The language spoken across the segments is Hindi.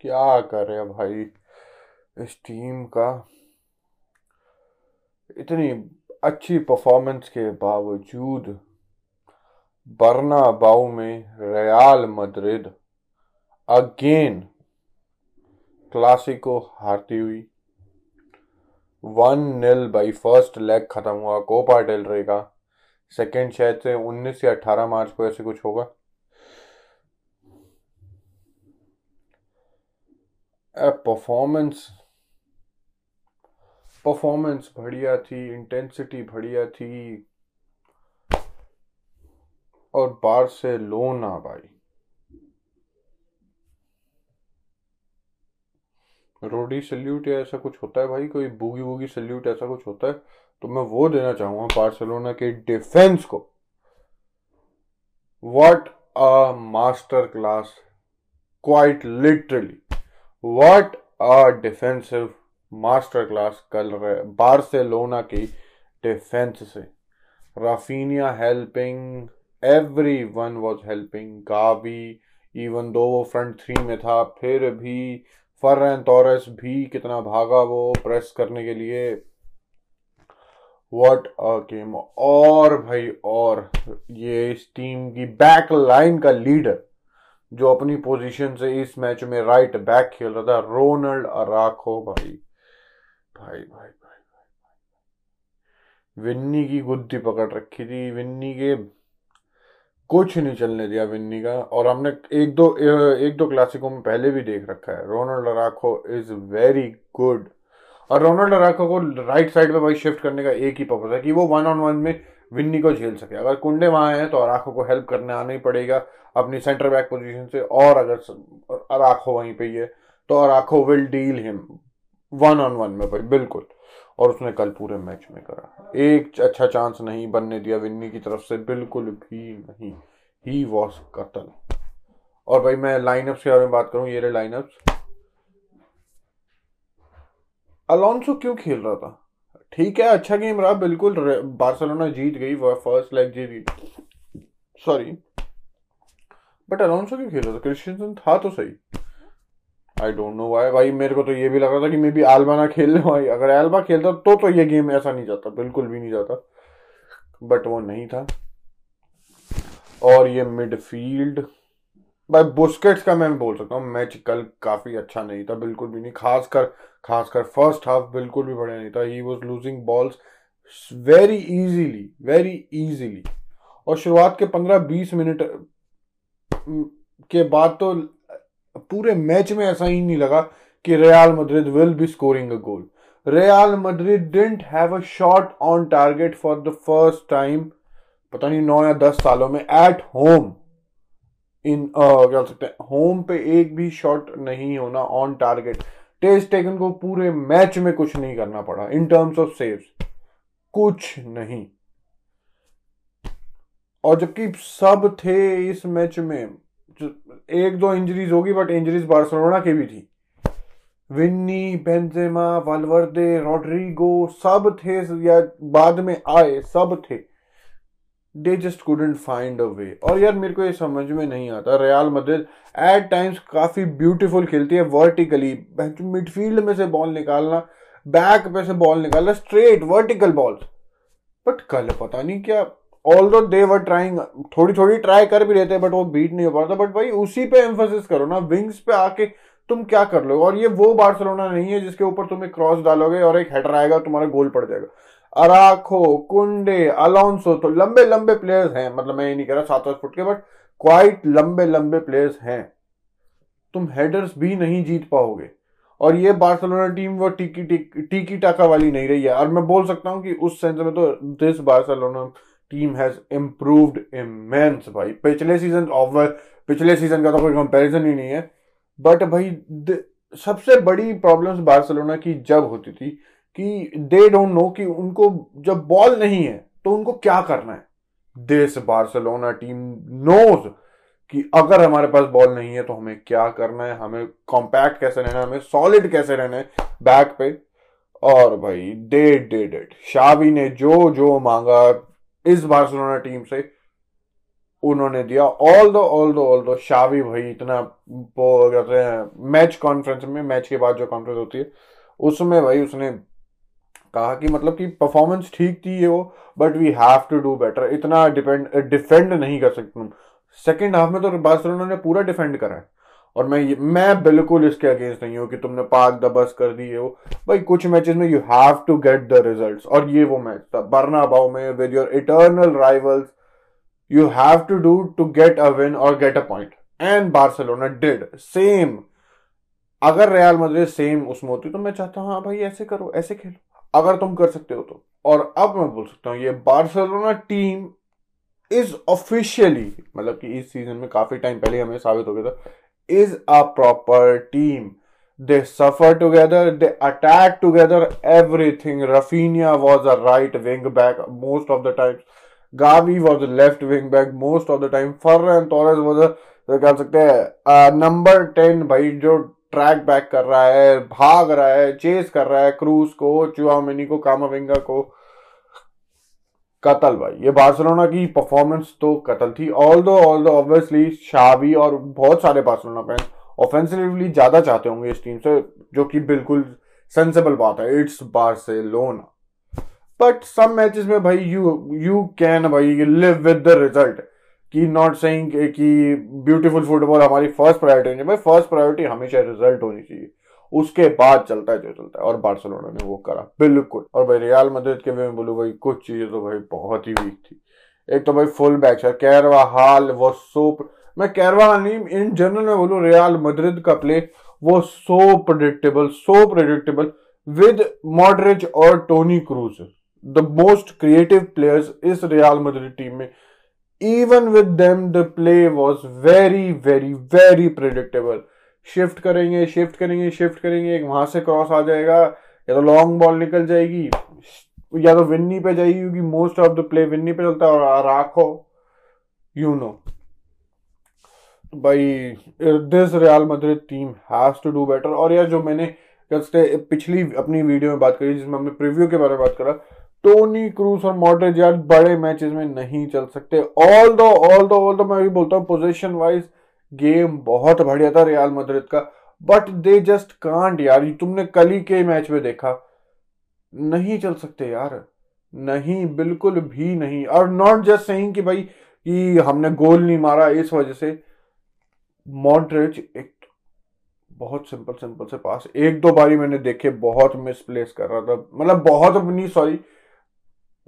क्या करे भाई? इस टीम का इतनी अच्छी परफॉर्मेंस के बावजूद बरना में रयाल मद्रिद अगेन क्लासिको हारती हुई। One nil by first leg खत्म हुआ। कोपा डेल रे सेकेंड शायद से 19 या 18 मार्च को ऐसे कुछ होगा। परफॉर्मेंस परफॉर्मेंस बढ़िया थी इंटेंसिटी बढ़िया थी। और बार से लोना भाई। रोडी सल्यूट या ऐसा कुछ होता है भाई? कोई बूगी वूगी सल्यूट ऐसा कुछ होता है? तो मैं वो देना चाहूँगा बार्सिलोना के डिफेंस को। What a master class quite literally what a defensive master class कल रहे, बार्सिलोना की डिफेंस से। Raphinha helping everyone was helping Gavi even though वो फ्रंट थ्री में था, फिर भी फर्रन तोरस भी कितना भागा वो प्रेस करने के लिए। व्हाट अ गेम और भाई, और ये इस टीम की बैक लाइन का लीडर जो अपनी पोजीशन से इस मैच में राइट बैक खेल रहा था, रोनल्ड अराखो भाई। भाई भाई भाई भाई विन्नी की गुद्दी पकड़ रखी थी। विन्नी के कुछ नहीं चलने दिया विन्नी का। और हमने एक दो एक दो क्लासिकों में पहले भी देख रखा है। Ronald Araujo is very good और रोनाल्ड अराखो को राइट साइड पे भाई शिफ्ट करने का एक ही पर्पज है कि वो वन ऑन वन में विन्नी को झेल सके। अगर कुंडे वहाँ है तो अराखो को हेल्प करने आना ही पड़ेगा। अपनी सेंटर बैक पोजीशन से और अगर अराखो वहीं पे ही है तो Araujo will deal him one on one में भाई, बिल्कुल। और उसने कल पूरे मैच में करा। एक अच्छा चांस नहीं बनने दिया विन्नी की तरफ़ से, बिल्कुल भी नहीं। ही वॉज़ कतल। और भाई, मैं लाइनअप्स के बारे में बात करूँ, ये रहे लाइनअप्स अलोंसो क्यों खेल रहा था? ठीक है अच्छा गेम रहा, बिल्कुल बार्सिलोना जीत गई फ़र्स्ट लेग जीत गई। सॉरी बट अलोंसो क्यों खेल रहा था? क्रिश्चियन था तो सही। आई डोंट नो वाई भाई, मेरे को तो ये भी लग रहा था कि मे बी आलबा ना खेल ले, भाई। अगर एल्बा खेलता तो तो ये गेम ऐसा नहीं जाता, बिल्कुल भी नहीं जाता। बट वो नहीं था। और ये मिडफील्ड भाई बुस्केट्स का मैं बोल सकता हूँ, मैच कल काफ़ी अच्छा नहीं था, बिल्कुल भी नहीं। खासकर खासकर फ़र्स्ट हाफ़ बिल्कुल भी बढ़िया नहीं था। He was losing balls very easily very easily और शुरुआत के पंद्रह बीस मिनट के बाद तो पूरे मैच में ऐसा ही नहीं लगा कि Real Madrid will be scoring a goal Real Madrid didn't have a shot on target for the first time पता नहीं नौ या दस सालों में एट होम इन क्या सकते हैं होम पे एक भी शॉट नहीं होना ऑन टारगेट टेस्ट टेकन को पूरे मैच में कुछ नहीं करना पड़ा इन टर्म्स ऑफ़ सेव्स कुछ नहीं. और जबकि सब थे इस मैच में एक दो इंजरीज होगी बट इंजरीज बार्सिलोना की भी थी. विन्नी, बेंजेमा, वालवर्दे, रॉड्रिगो, सब थे, या बाद में आए, सब थे. They just couldn't find a way और यार मेरे को ये समझ में नहीं आता रियाल मद्रिद एट टाइम्स काफ़ी ब्यूटीफुल खेलती है वर्टिकली मिडफील्ड में से बॉल निकालना बैक पे से बॉल निकालना स्ट्रेट वर्टिकल बॉल्स बट कल पता नहीं क्या ऑल दो दे वर ट्राइंग थोड़ी थोड़ी ट्राई कर भी रहते हैं बट वो बीट नहीं हो पाता बट भाई उसी पे एम्फोसिस करो ना विंग्स पे आके तुम क्या कर लो और ये वो बार्सिलोना नहीं है जिसके ऊपर तुम एक क्रॉस डालोगे और एक हेडर आएगा तुम्हारा गोल पड़ जाएगा। अराखो, कुंडे अलाउंसो तो लंबे लंबे प्लेयर्स हैं। मतलब मैं ये नहीं कह रहा सात सात फुट के बट क्वाइट लंबे लंबे प्लेयर्स हैं। तुम हेडर्स भी नहीं जीत पाओगे। और ये बार्सिलोना टीम वो टीकी टीकी टीकी टाका वाली नहीं रही है। और मैं बोल सकता हूँ कि उस सेंस में तो this Barcelona team has improved immense भाई। पिछले सीज़न पिछले सीज़न का तो कोई कंपैरिजन ही नहीं है। बट भाई सबसे बड़ी प्रॉब्लम्स बार्सिलोना की जब होती थी कि दे डोंट नो कि उनको जब बॉल नहीं है तो उनको क्या करना है? दिस बार्सिलोना टीम नोज़ कि अगर हमारे पास बॉल नहीं है तो हमें क्या करना है? हमें कॉम्पैक्ट कैसे रहना है? हमें सॉलिड कैसे रहना है? बैक पे। और भाई डे डेड शावी ने जो जो मांगा इस बार्सिलोना टीम से, उन्होंने दिया। ऑल दो ऑल दो ऑल दो शावी भाई इतना कहते हैं मैच कॉन्फ्रेंस में मैच के बाद जो कॉन्फ्रेंस होती है, उसमें भाई उसने कहा कि मतलब कि परफॉर्मेंस ठीक थी ये वो but we have to do better इतना डिपेंड डिफेंड नहीं कर सकते सेकेंड हाफ़ में तो बार्सिलोना ने पूरा डिफेंड करा है। और मैं मैं बिल्कुल इसके अगेंस्ट नहीं हूँ कि तुमने पाक दबस कर दी है वो। भाई कुछ मैचेस में you have to get the results और ये वो मैच था बर्ना बाउ में with your eternal rivals you have to do to get a win और get a point and Barcelona did same अगर रियाल मद्रिद सेम उसमें होती तो मैं चाहता हूँ हाँ भाई ऐसे करो, ऐसे खेलो। अगर तुम कर सकते हो तो। और अब मैं बोल सकता हूँ, ये बार्सिलोना टीम इज़ ऑफिशियली मतलब कि इस सीज़न में काफ़ी टाइम पहले हमें साबित हो गया था, is a proper team. They suffer together they attack together everything Raphinha was a right wing back most of the time Gavi was left wing back most of the time Ferran तो कह सकते हैं नंबर टेन भाई, जो ट्रैक बैक कर रहा है, भाग रहा है चेस कर रहा है क्रूज को चुआमिनी को कामाविंगा को। कतल भाई, ये बार्सिलोना की परफॉर्मेंस तो कतल थी। ऑल दो ऑल दो ऑब्वियसली शावी और बहुत सारे बार्सिलोना फैंस ऑफेंसिवली ज़्यादा चाहते होंगे इस टीम से, जो कि बिल्कुल सेंसेबल बात है। It's Barcelona but some matches में भाई यू यू कैन भाई लिव विद द रिज़ल्ट कि नॉट सेइंग कि ब्यूटीफुल फुटबॉल हमारी फ़र्स्ट प्रायोरिटी नहीं भाई फ़र्स्ट प्रायोरिटी हमेशा रिज़ल्ट होनी चाहिए। उसके बाद चलता है जो चलता है। और बार्सिलोना ने वो करा। बिल्कुल। और भाई रियाल मदद के में बोलू, भाई कुछ चीज़ें तो भाई बहुत ही वीक थी। एक तो भाई फुल बैक है। कैरवा हाल वो सो मैं कैरवा नहीं इन जनरल में बोलू रियाल मद्रिद का प्ले वो so predictable so predictable with Modric और Toni Kroos the most creative players इस रियाल मद्रिद टीम में। Even with them the play was very very very predictable shift करेंगे शिफ्ट करेंगे शिफ्ट करेंगे, एक वहाँ से क्रॉस आ जाएगा, या तो लॉन्ग बॉल निकल जाएगी, या तो विन्नी पे जाएगी, क्योंकि most of the play Vini पे चलता है, और राखो यू नो भाई this Real Madrid team has to do better और यार, जो मैंने पिछली अपनी वीडियो में बात करी, जिसमें हमने प्रीव्यू के बारे में बात करा टोनी क्रूस और मॉडरेज यार बड़े मैचेस में नहीं चल सकते। ऑल दो ऑल दो ऑल दो मैं भी बोलता हूँ पोजिशन वाइज गेम बहुत बढ़िया था रियाल मद्रिद का। बट दे जस्ट कांट यार। तुमने कल ही के मैच में देखा। नहीं चल सकते यार। नहीं, बिल्कुल भी नहीं। और नॉट जस्ट सही कि भाई, कि हमने गोल नहीं मारा इस वजह से। मॉड्रिच एक बहुत सिंपल सिंपल से पास एक दो बारी मैंने देखे, बहुत मिसप्लेस कर रहा था। मतलब बहुत नहीं सॉरी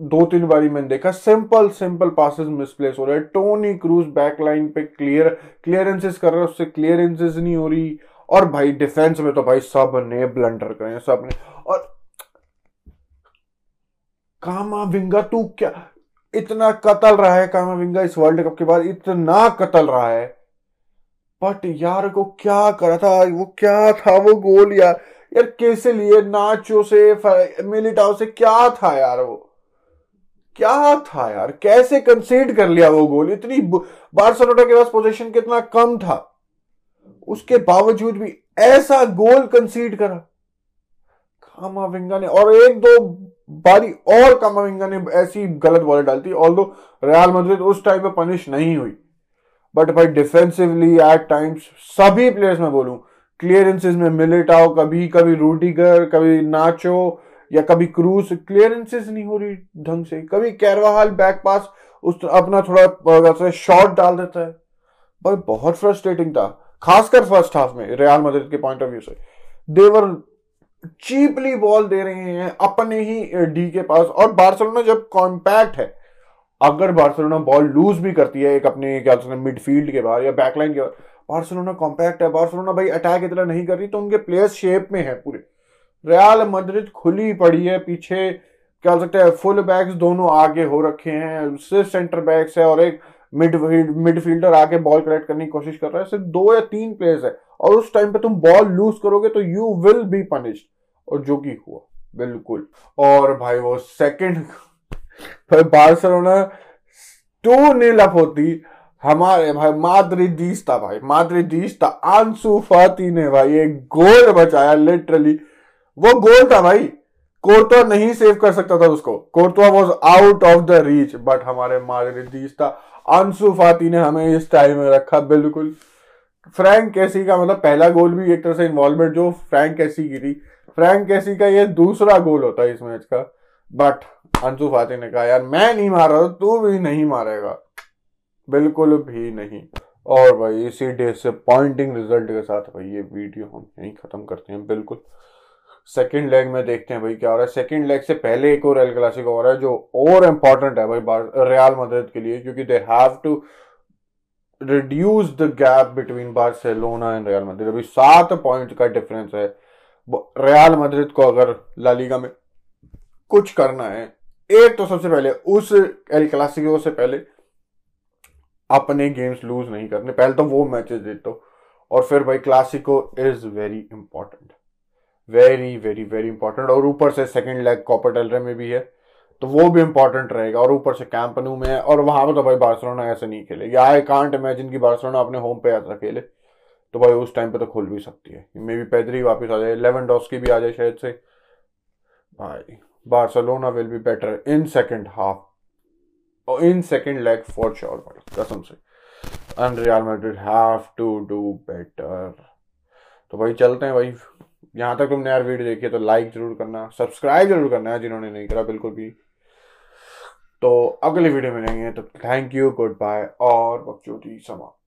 दो तीन बारी मैंने देखा सिंपल सिंपल पासेस मिसप्लेस हो रहे हैं। टोनी क्रूज बैकलाइन पे क्लियर क्लियरेंसेस कर रहे हैं, उससे क्लियरेंसेस नहीं हो रही। और भाई डिफेंस में तो भाई सबने ब्लंडर करे सबने। और कामा विंगा तू क्या, इतना कतल रहा है कामा विंगा इस वर्ल्ड कप के बाद, इतना कतल रहा है। बट यार को क्या करा था? वो क्या था वो गोल यार? यार, कैसे लिए? नाचो से मिलिटाओ से क्या था यार वो? क्या था यार? कैसे कंसीड कर लिया वो गोल इतनी बार्सिलोना के पास पोजीशन कितना कम था। उसके बावजूद भी ऐसा गोल कंसीड करा। कामाविंगा ने, और एक दो बारी और कामाविंगा ने ऐसी गलत बॉल डालती ऑल दो रियाल मद्रिद उस टाइम पे पनिश नहीं हुई। बट भाई डिफेंसिवली एट टाइम्स सभी प्लेयर्स में बोलूँ क्लियरेंसेज में मिलिटाओ कभी कभी रूडीगर कभी नाचो या कभी क्रूज क्लियरेंसेस नहीं हो रही ढंग से, कभी कैरवाहाल बैक पास उस अपना थोड़ा शॉट डाल देता है। भाई बहुत फ्रस्ट्रेटिंग था, खासकर फ़र्स्ट हाफ़ में रियाल मदद के पॉइंट ऑफ़ व्यू से। देवर चीपली बॉल दे रहे हैं अपने ही डी के पास। और बार्सिलोना जब कॉम्पैक्ट है, अगर बार्सिलोना बॉल लूज भी करती है एक अपने, क्या मिडफील्ड के बाहर या बैकलाइन के बाहर, बार्सिलोना कॉम्पैक्ट है, बार्सिलोना भाई अटैक इतना नहीं कर रही तो उनके प्लेयर्स शेप में है पूरे। रियाल मद्रिद खुली पड़ी है, पीछे क्या हो सकते हैं फुल बैक्स दोनों आगे हो रखे हैं, सिर्फ़ सेंटर बैक्स है और एक मिड मिडफील्डर आगे बॉल कलेक्ट करने की कोशिश कर रहा है, सिर्फ़ दो या तीन प्लेयर्स है। और उस टाइम पे तुम बॉल लूज करोगे तो यू विल बी पनिश्ड और जो कि हुआ, बिल्कुल। और भाई वो सेकंड भाई बार्सिलोना टू नील अप होती, हमारे भाई माद्रिदीस था भाई माद्रिदीस था आँसू फाती ने भाई एक गोल बचाया लिटरली वो गोल था भाई। कोर्टवा नहीं सेव कर सकता था उसको। Courtois was out of the reach but हमारे मादरिदीस था। अंशु फाती ने हमें इस टाइम में रखा बिल्कुल। फ्रैंक कैसी का मतलब पहला गोल भी एक तरह से इन्वॉल्वमेंट जो फ्रैंक कैसी की थी। फ्रैंक कैसी का ये दूसरा गोल होता है इस मैच का। बट अंशु फाती ने कहा, यार, मैं नहीं मार रहा तू भी नहीं मारेगा। बिल्कुल भी नहीं। और भाई, इसी डिसअपॉइंटिंग रिज़ल्ट के साथ भाई, ये वीडियो हम यहीं खत्म करते हैं, बिल्कुल। सेकंड लेग में देखते हैं भाई क्या हो रहा है। सेकंड लेग से पहले एक और एल क्लासिको हो रहा है, जो और इम्पोर्टेंट है भाई रियाल मदद के लिए, क्योंकि they have to reduce the gap between Barcelona and Real Madrid अभी सात पॉइंट का डिफरेंस है। रियल मद्रिद को अगर लालीगा में कुछ करना है, एक तो सबसे पहले, उस एल क्लासिको से पहले अपने गेम्स लूज नहीं करने। पहले तो वो मैचेस जीतो, और फिर भाई Clasico is very important very very very important और ऊपर से सेकंड लेग कॉपर टेलरे में भी है तो वो भी इंपॉर्टेंट रहेगा और ऊपर से कैंपनू में है और वहाँ पर तो भाई बार्सिलोना ऐसे नहीं खेले। आई कांट इमेजिन की बार्सिलोना अपने होम पे ऐसा खेले तो भाई उस टाइम पे तो खुल भी सकती है। मे बी पैदरी वापस आ जाए इलेवन डॉस की भी आ जाए शायद से। भाई, Barcelona will be better in second half in second leg for sure, भाई, कसम से। And Real Madrid have to do better तो भाई चलते हैं भाई। यहाँ तक तुमने यार वीडियो देखी है तो लाइक ज़रूर करना सब्सक्राइब ज़रूर करना है जिन्होंने नहीं करा बिल्कुल भी। तो अगले वीडियो में मिलेंगे तो थैंक यू गुड बाय और बकचोदी समाप्त।